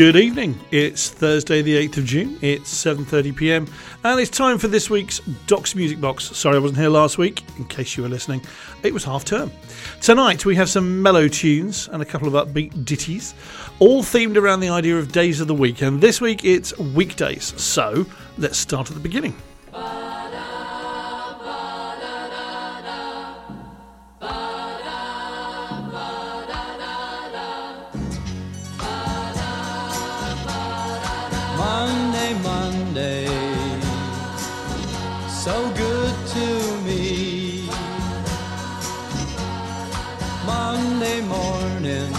Good evening. It's Thursday, the 8th of June. It's 7:30 p.m. and it's time for this week's Doc's Music Box. Sorry I wasn't here last week in case you were listening. It was half term. Tonight we have some mellow tunes and a couple of upbeat ditties, all themed around the idea of days of the week. And this week it's weekdays. So, let's start at the beginning. Good to me. Monday morning,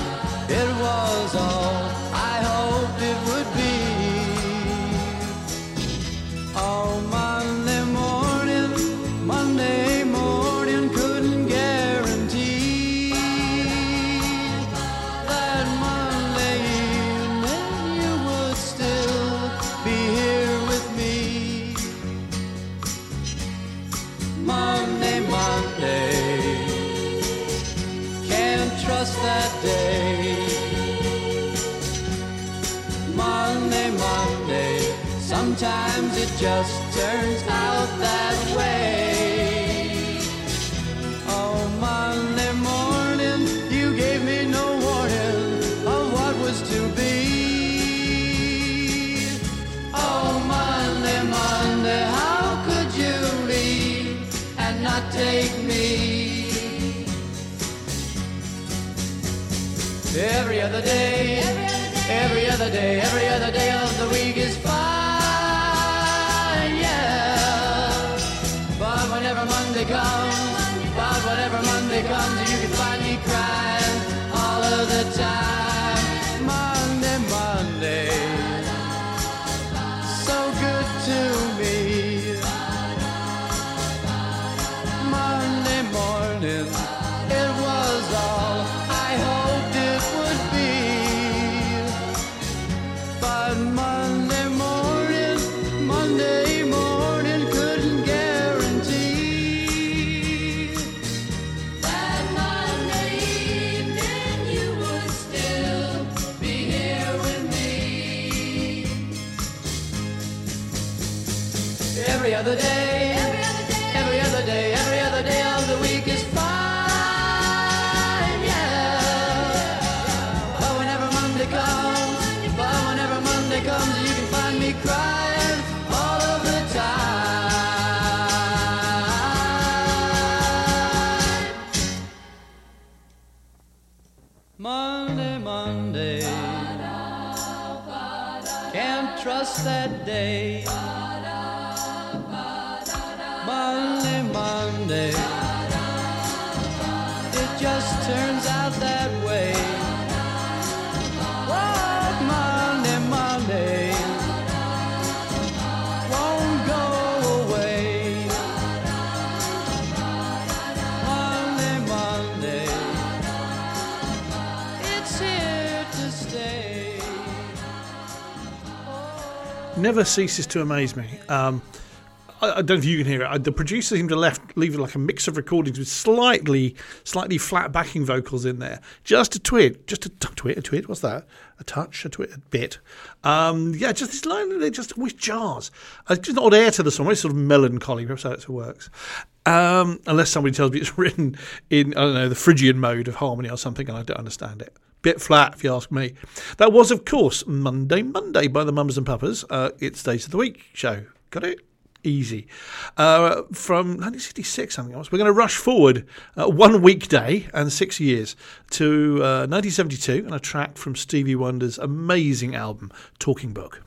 just turns out that way. Oh, Monday morning, you gave me no warning of what was to be. Oh, Monday, Monday, how could you leave and not take me? Every other day, every other day, every other day of the week whenever Monday that day. Never ceases to amaze me. Um, I, I don't know if you can hear it. I, the producer seemed to left leave like a mix of recordings with slightly, slightly flat backing vocals in there, just a twit, just a t- twit, a twit. What's that? A touch, a twit, a bit. Um, yeah, just this line. They just always jars. Uh, just odd air to the song. It's sort of melancholy. Perhaps how it works. Um, unless somebody tells me it's written in I don't know the Phrygian mode of harmony or something, and I don't understand it. Bit flat, if you ask me. That was, of course, Monday Monday by the Mamas and Papas. Uh, it's Days of the Week show. Got it? Easy. Uh, from 1966, something else. We're going to rush forward uh, one weekday and six years to uh, 1972 and a track from Stevie Wonder's amazing album, Talking Book.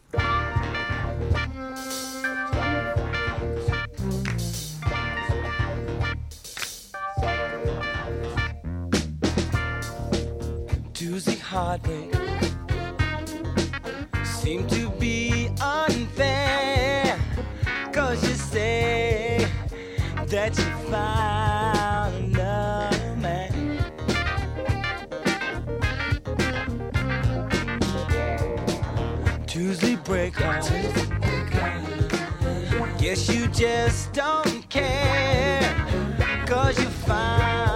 Heartbreak seem to be unfair. Cause you say that you found another man. Tuesday break. Guess you just don't care. Cause you found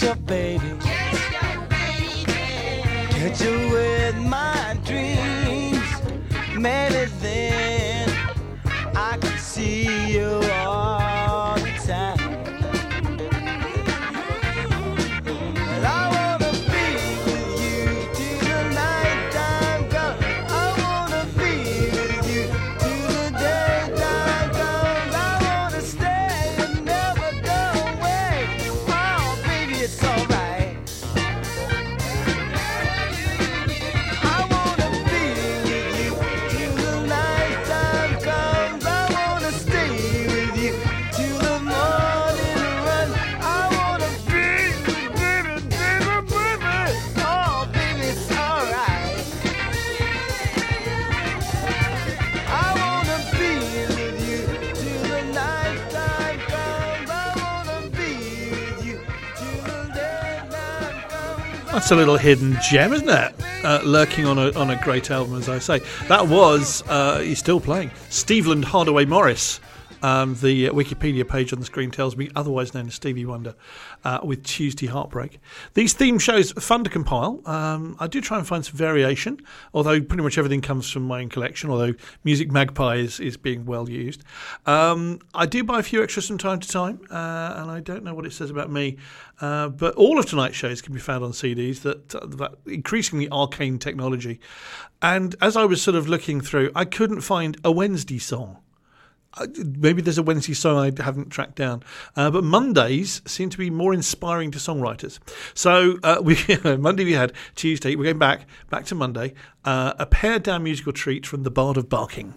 Catch up, baby. Catch up with my A little hidden gem, isn't it? Uh, lurking on a on a great album, as I say. That was uh, he's still playing. Stevland Hardaway Morris. Um, the uh, Wikipedia page on the screen tells me, otherwise known as Stevie Wonder, uh, with Tuesday Heartbreak. These theme shows are fun to compile. Um, I do try and find some variation, although pretty much everything comes from my own collection. Although Music Magpie is, is being well used, um, I do buy a few extras from time to time, uh, and I don't know what it says about me. Uh, but all of tonight's shows can be found on CDs. That, uh, that increasingly arcane technology, and as I was sort of looking through, I couldn't find a Wednesday song. Maybe there's a Wednesday song I haven't tracked down, uh, but Mondays seem to be more inspiring to songwriters. So uh, we Monday we had Tuesday. We're going back back to Monday. Uh, a pared down musical treat from the Bard of Barking.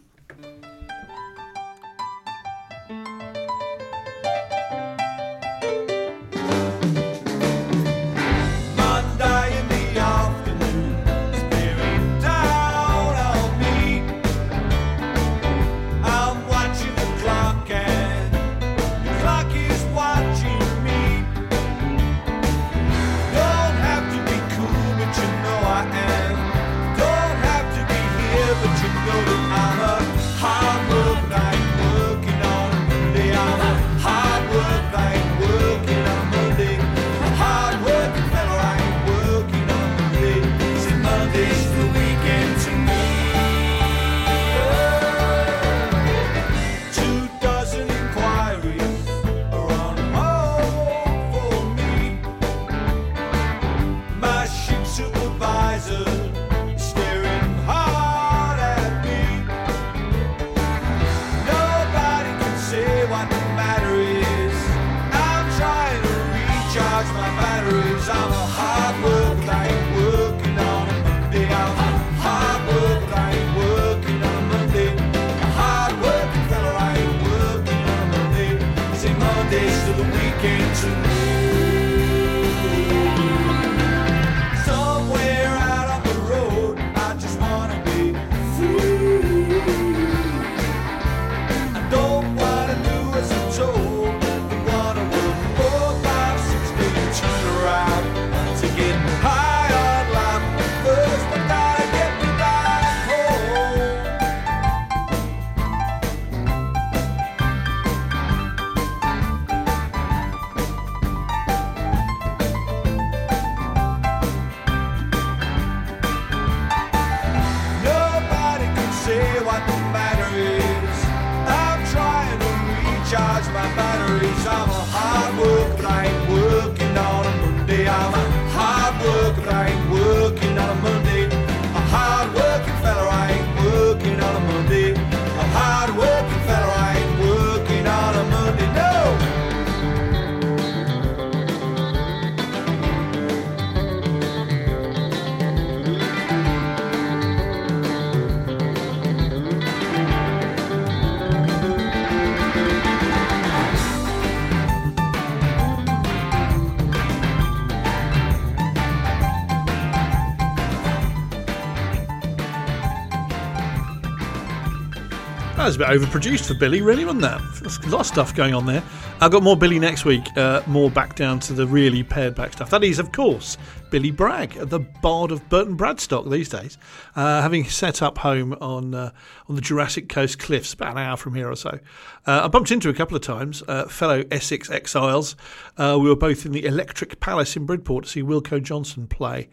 That was a bit overproduced for Billy, really, wasn't that? There's a lot of stuff going on there. I've got more Billy next week, uh, more back down to the really pared back stuff. That is, of course, Billy Bragg, the bard of Burton Bradstock these days, uh, having set up home on uh, on the Jurassic Coast cliffs, about an hour from here or so. Uh, I bumped into a couple of times, uh, fellow Essex exiles. Uh, we were both in the Electric Palace in Bridport to see Wilko Johnson play.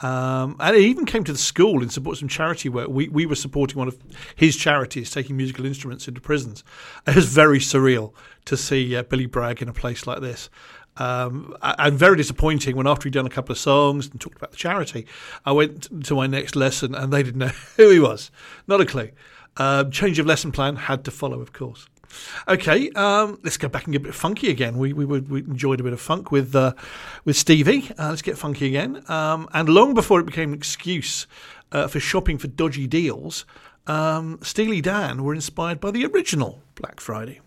Um, and he even came to the school in support of some charity work. We, we were supporting one of his charities, taking musical instruments into prisons. It was very surreal to see uh, Billy Bragg in a place like this. Um, and very disappointing when after he'd done a couple of songs and talked about the charity, I went to my next lesson and they didn't know who he was. Not a clue. Uh, change of lesson plan had to follow, of course. Okay, um, let's go back and get a bit funky again. We we, we enjoyed a bit of funk with uh, with Stevie. Uh, let's get funky again. Um, and long before it became an excuse uh, for shopping for dodgy deals, um, Steely Dan were inspired by the original Black Friday.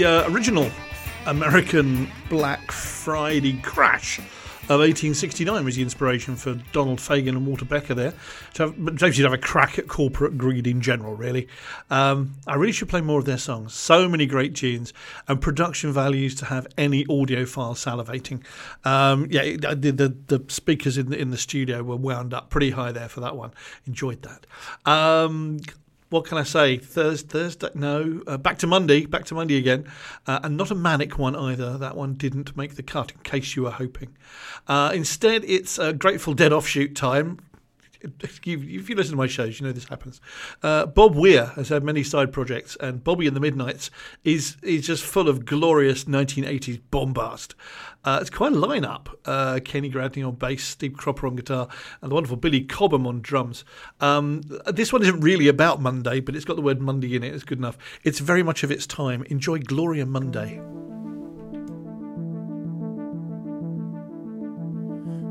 The uh, original American Black Friday crash of 1869 was the inspiration for Donald Fagen and Walter Becker there. But James should have a crack at corporate greed in general, really. Um, I really should play more of their songs. So many great tunes and production values to have any audiophile salivating. Um, yeah, the, the, the speakers in the, in the studio were wound up pretty high there for that one. Enjoyed that. Um, what can I say? Thursday, Thursday? No, uh, back to Monday. Back to Monday again, uh, and not a manic one either. That one didn't make the cut, in case you were hoping. Uh, instead, it's a Grateful Dead offshoot time. If you, listen to my shows, you know this happens. Uh, Bob Weir has had many side projects, and Bobby and the Midnights is is just full of glorious 1980s bombast. Uh, it's quite a lineup. Uh, Kenny Gradney on bass, Steve Cropper on guitar, and the wonderful Billy Cobham on drums. Um, this one isn't really about Monday, but it's got the word Monday in it. It's good enough. It's very much of its time. Enjoy Gloria Monday.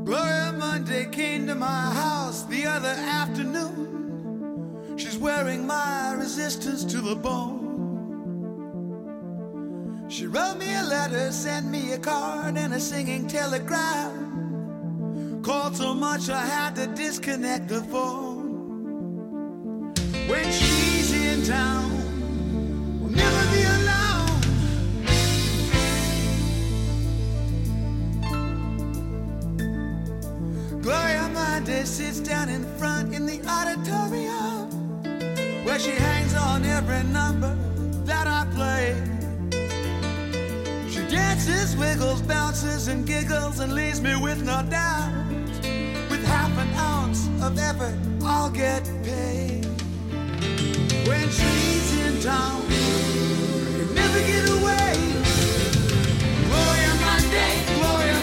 Gloria Monday came to my house the other afternoon. She's wearing my resistance to the bone. She wrote letter, sent me a card, and a singing telegram. Called so much I had to disconnect the phone. When she's in town, we'll never be alone. Gloria Monday sits down in front in the auditorium where she hangs on every number wiggles, bounces, and giggles and leaves me with no doubt. With half an ounce of effort, I'll get paid. When she's in town, you never get away. Gloria Monday, Gloria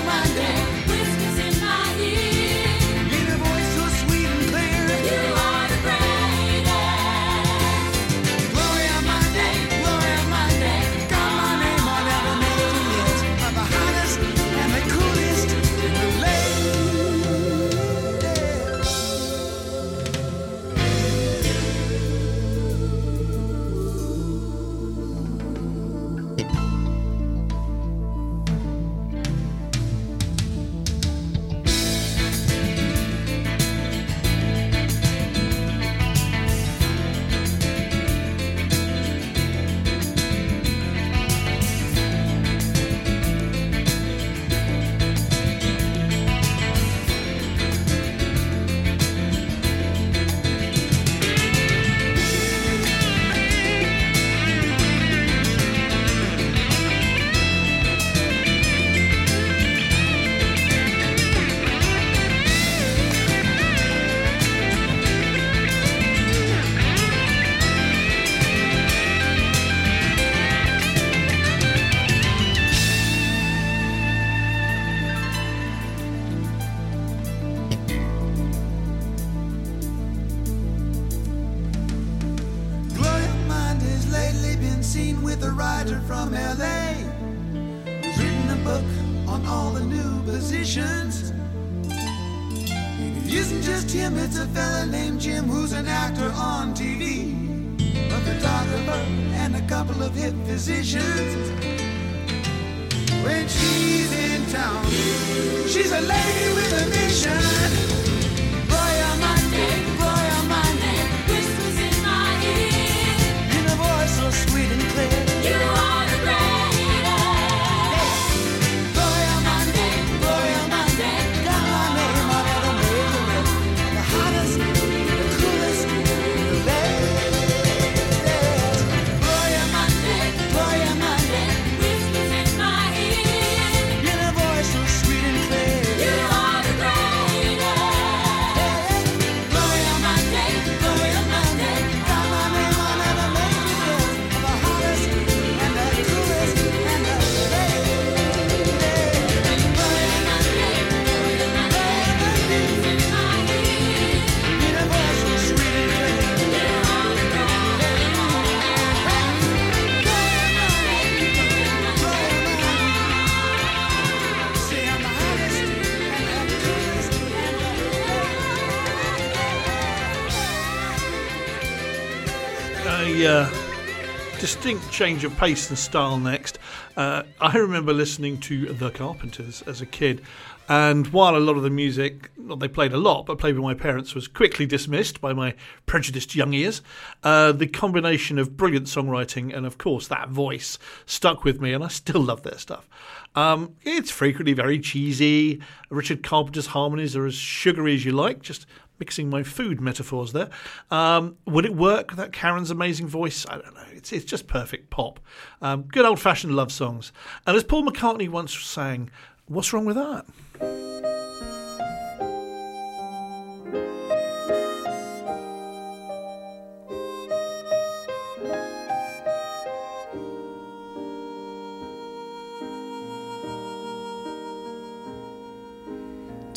distinct change of pace and style next. Uh, I remember listening to The Carpenters as a kid, and while a lot of the music, well, they played a lot, but played by my parents, was quickly dismissed by my prejudiced young ears, uh, the combination of brilliant songwriting and, of course, that voice stuck with me, and I still love their stuff. Um, it's frequently very cheesy. Richard Carpenter's harmonies are as sugary as you like, just mixing my food metaphors there. Um, would it work? That Karen's amazing voice? I don't know. It's it's just perfect pop. Um, good old fashioned love songs. And as Paul McCartney once sang, what's wrong with that?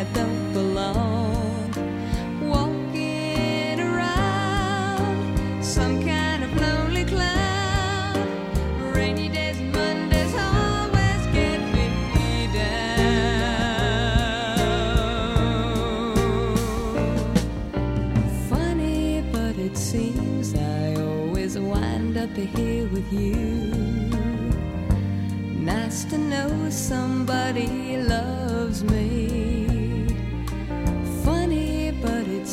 I don't belong. Walking around some kind of lonely cloud. Rainy days and Mondays always get me down. Funny, but it seems I always wind up here with you. Nice to know somebody loves me.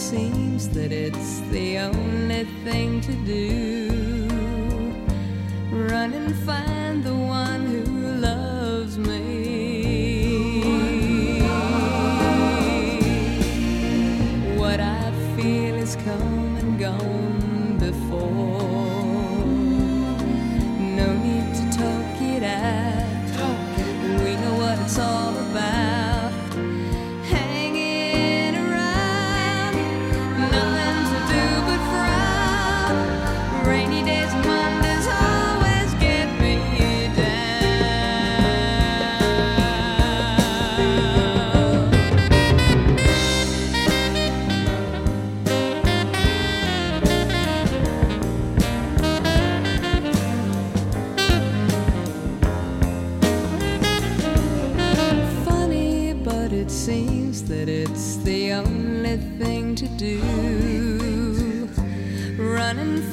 Seems that it's the only thing to do. Run and find do. Run and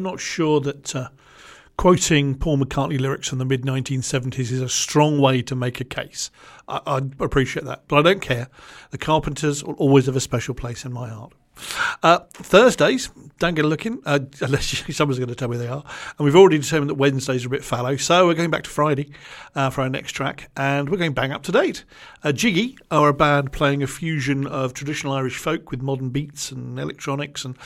I'm not sure that uh, quoting Paul McCartney lyrics from the mid 1970s is a strong way to make a case. I, I appreciate that, but I don't care. The Carpenters will always have a special place in my heart. Uh, Thursdays, don't get a look in, uh, unless you, someone's going to tell me they are. And we've already determined that Wednesdays are a bit fallow, so we're going back to Friday uh, for our next track, and we're going bang up to date. Uh, Jiggy are a band playing a fusion of traditional Irish folk with modern beats and electronics, and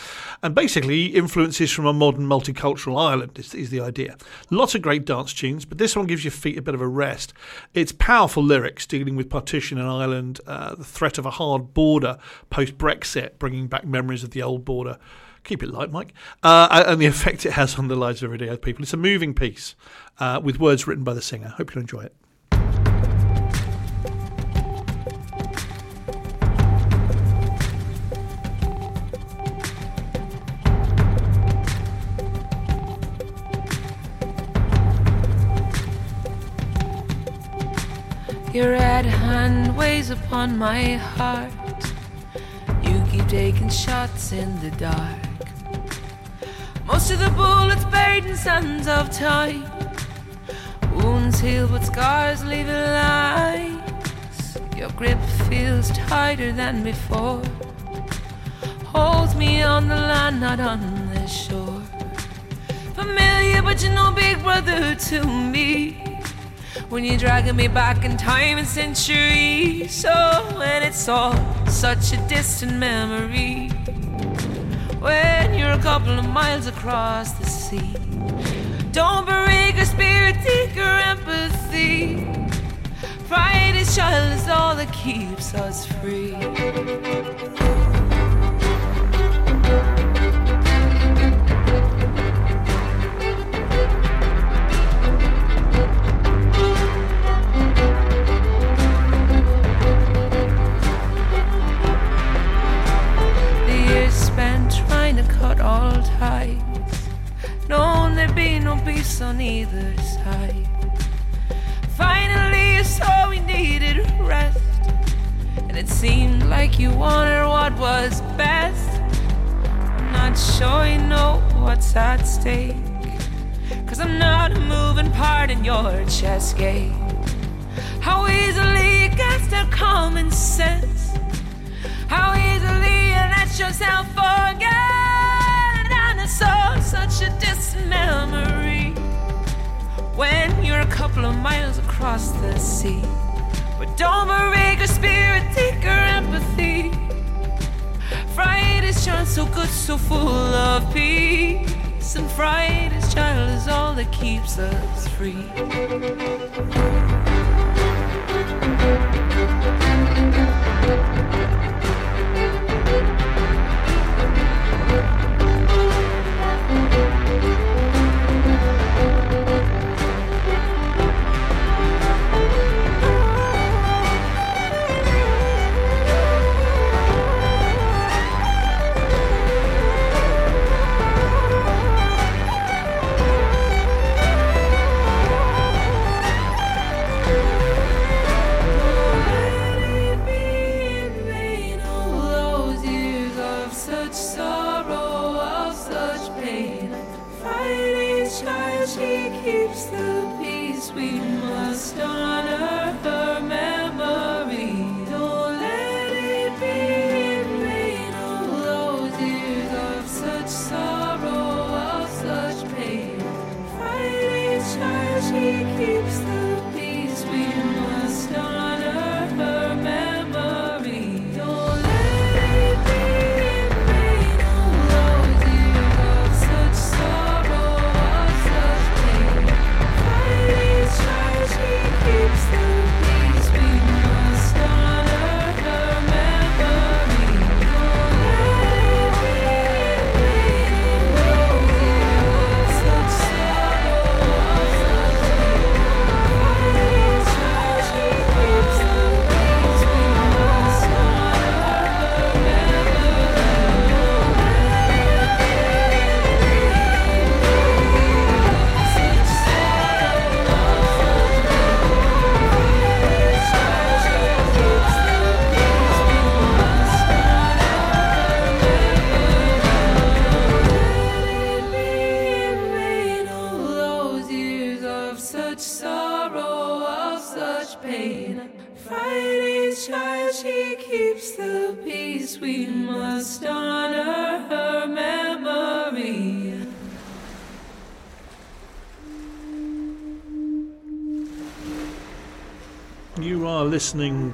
and basically influences from a modern multicultural Ireland is, is the idea. Lots of great dance tunes, but this one gives your feet a bit of a rest. It's powerful lyrics dealing with partition in Ireland, uh, the threat of a hard border post Brexit, bringing back memories of the old border. Keep it light, Mike. Uh, and the effect it has on the lives of everyday people. It's a moving piece uh, with words written by the singer. Hope you'll enjoy it. Your red hand weighs upon my heart. Taking shots in the dark. Most of the bullets buried in sands of time. Wounds heal, but scars leave lies. Your grip feels tighter than before. Holds me on the land, not on the shore. Familiar, but you're no big brother to me. When you're dragging me back in time and centuries. So when it's all such a distant memory. When you're a couple of miles across the sea. Don't break your spirit, take your empathy. Pride is child is all that keeps us free. Peace on either side. Finally, saw we needed rest. And it seemed like you wanted what was best. I'm not sure you know what's at stake. Cause I'm not a moving part in your chess game. How easily you cast out common sense. How easily you let yourself forget. Such a distant memory. When you're a couple of miles across the sea. But don't break your spirit, take your empathy. Friday's child so good, so full of peace. And Friday's child is all that keeps us free.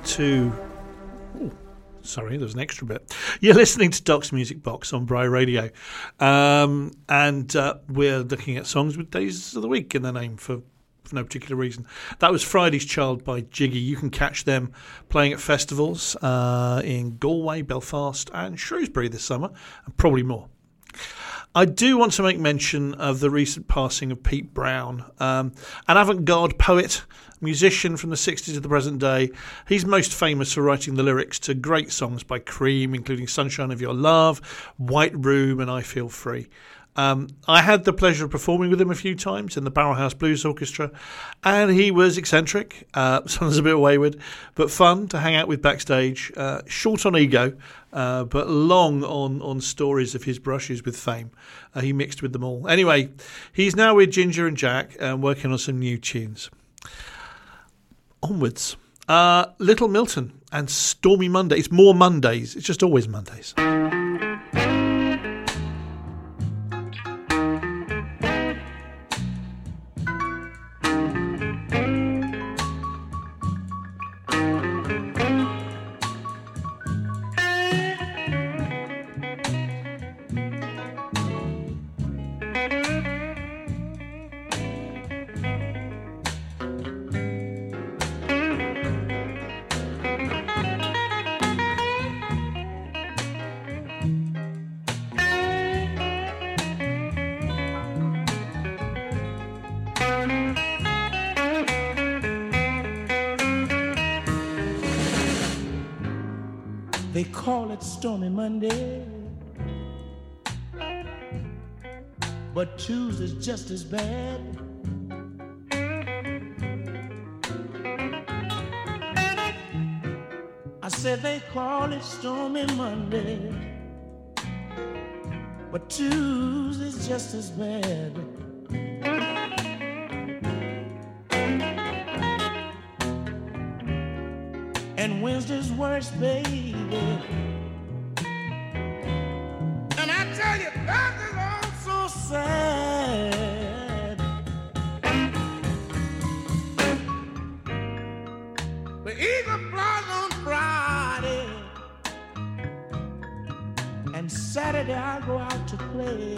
To. Oh, sorry, there's an extra bit. You're listening to Doc's Music Box on Bry Radio. Um, and uh, we're looking at songs with days of the week in their name for, for no particular reason. That was Friday's Child by Jiggy. You can catch them playing at festivals uh, in Galway, Belfast, and Shrewsbury this summer, and probably more. I do want to make mention of the recent passing of Pete Brown, um, an avant garde poet, musician from the 60s to the present day. He's most famous for writing the lyrics to great songs by Cream, including Sunshine of Your Love, White Room, and I Feel Free. Um, I had the pleasure of performing with him a few times in the Barrelhouse Blues Orchestra, and he was eccentric, uh, sometimes a bit wayward, but fun to hang out with backstage. Uh, short on ego, uh, but long on, on stories of his brushes with fame. Uh, he mixed with them all. Anyway, he's now with Ginger and Jack and working on some new tunes. Onwards. Uh, Little Milton and Stormy Monday. It's more Mondays. It's just always Mondays. Stormy Monday. But Tuesday's just as bad. I said they call it Stormy Monday. But Tuesday's just as bad. and Wednesday's worse, baby. Saturday I go out to play.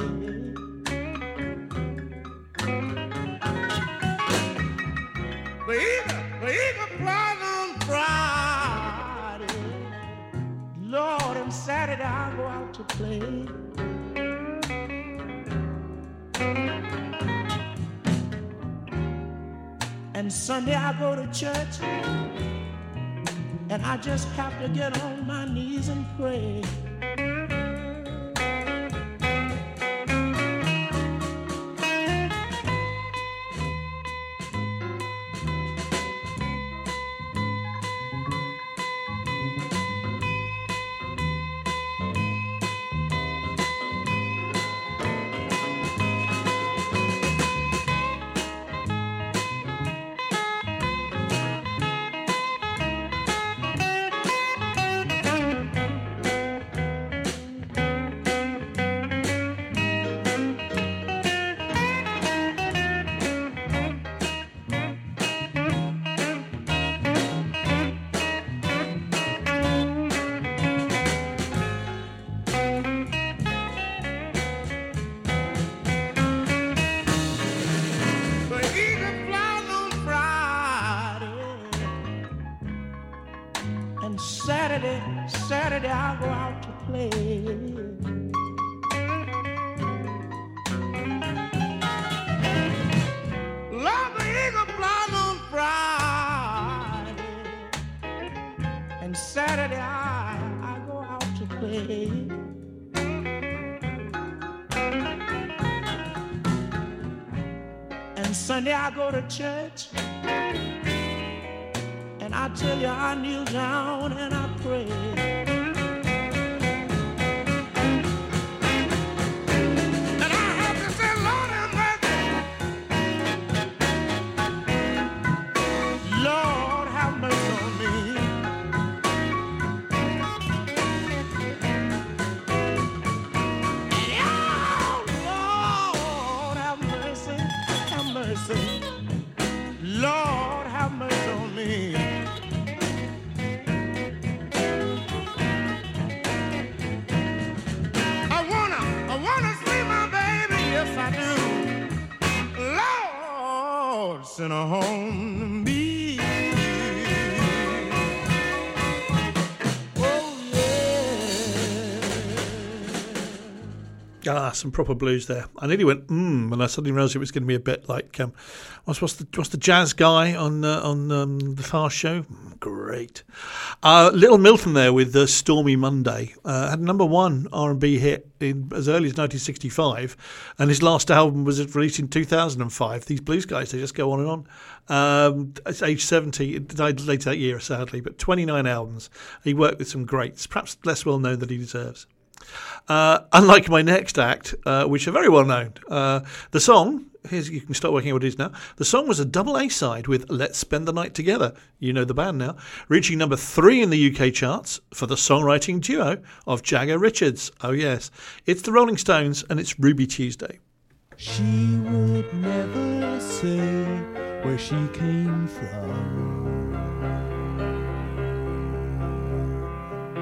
The eagle, the eagle flies on Friday. Lord, and Saturday I go out to play. And Sunday I go to church. And I just have to get on my knees and pray. To. Ah, some proper blues there. I nearly went mmm when I suddenly realised it was going to be a bit like um, what's what's the what's the jazz guy on uh, on um, the Fast Show? great. Uh, Little Milton there with the Stormy Monday uh, had number one R&B hit in as early as 1965, and his last album was released in 2005. These blues guys, they just go on and on. Um, at age 70, it died later that year, sadly, but 29 albums. He worked with some greats, perhaps less well known than he deserves. Uh, unlike my next act, uh, which are very well known, uh, the song. Here's you can start working out what it is now. The song was a double A side with "Let's Spend the Night Together." You know the band now, reaching number three in the UK charts for the songwriting duo of Jagger Richards. Oh yes, it's the Rolling Stones and it's Ruby Tuesday. She would never say where she came from.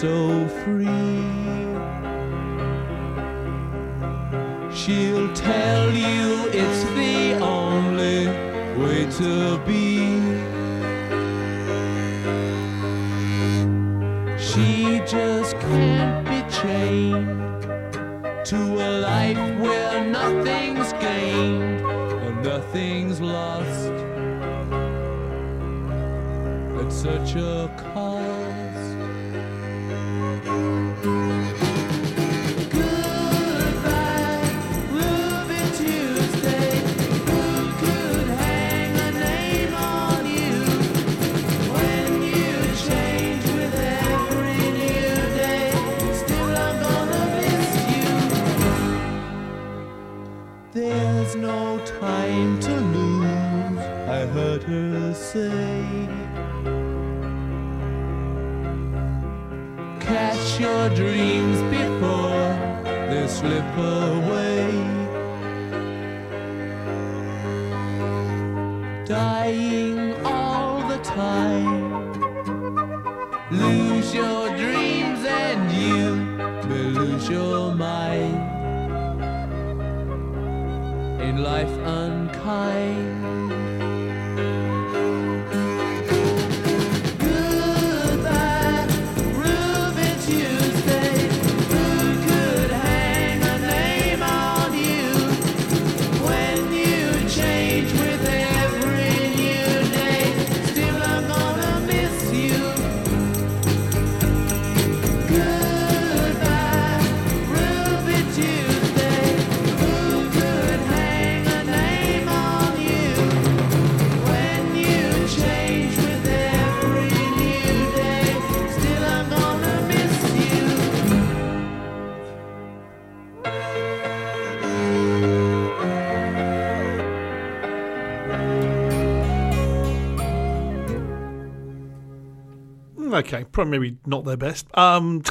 So free. She'll tell you it's the only way to be. She just can't be chained to a life where nothing's gained and nothing's lost at such a Okay, probably not their best, um,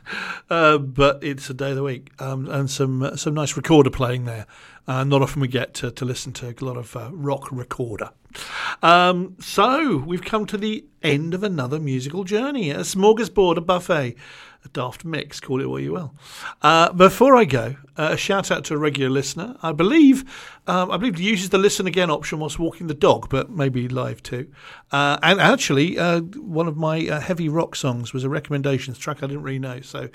uh, but it's a day of the week, um, and some uh, some nice recorder playing there. Uh, not often we get to, to listen to a lot of uh, rock recorder. Um, so we've come to the end of another musical journey, a smorgasbord, a buffet, a daft mix, call it what you will. Uh, before I go, uh, a shout out to a regular listener. I believe um, I believe he uses the listen again option whilst walking the dog, but maybe live too. Uh, and actually, uh, one of my uh, heavy rock songs was a recommendations track I didn't really know. So,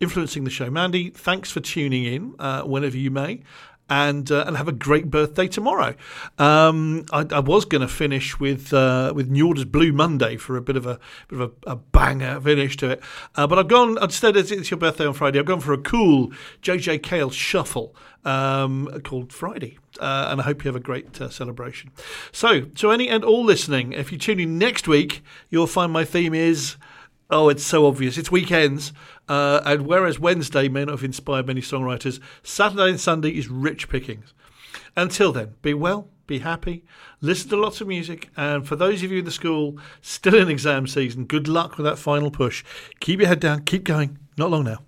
influencing the show. Mandy, thanks for tuning in uh, whenever you may. And uh, and have a great birthday tomorrow. Um, I, I was going to finish with uh, with New Order's Blue Monday for a bit of a bit of a, a banger finish to it, uh, but I've gone instead. It's your birthday on Friday, I've gone for a cool JJ Cale shuffle um, called Friday. Uh, and I hope you have a great uh, celebration. So, to any and all listening, if you tune in next week, you'll find my theme is oh, it's so obvious. It's weekends. Uh, and whereas Wednesday may not have inspired many songwriters, Saturday and Sunday is rich pickings. Until then, be well, be happy, listen to lots of music, and for those of you in the school still in exam season, good luck with that final push. Keep your head down, keep going. Not long now.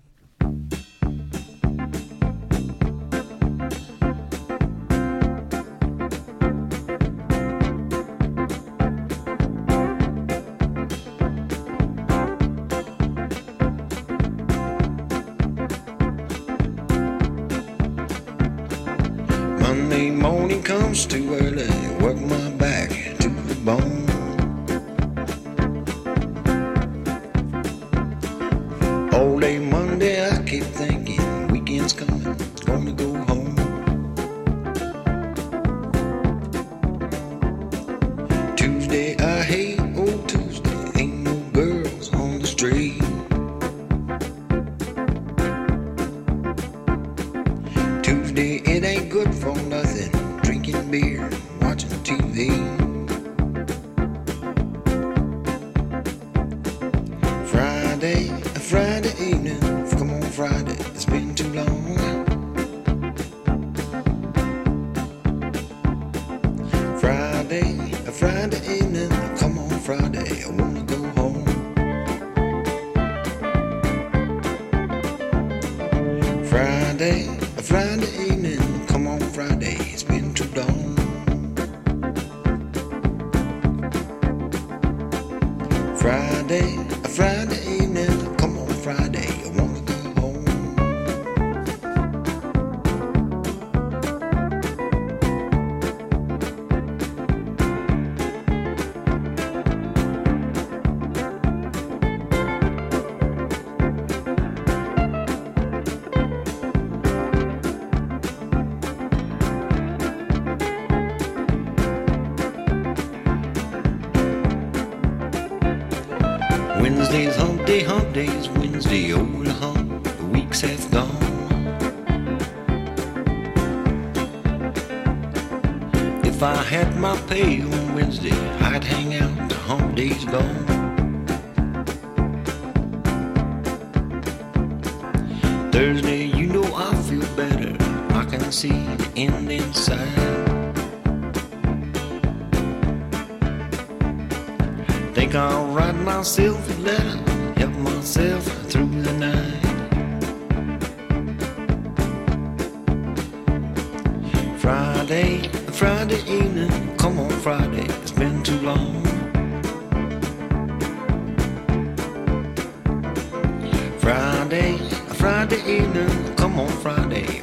Friday, day's been too long. Friday, Friday evening, come on Friday,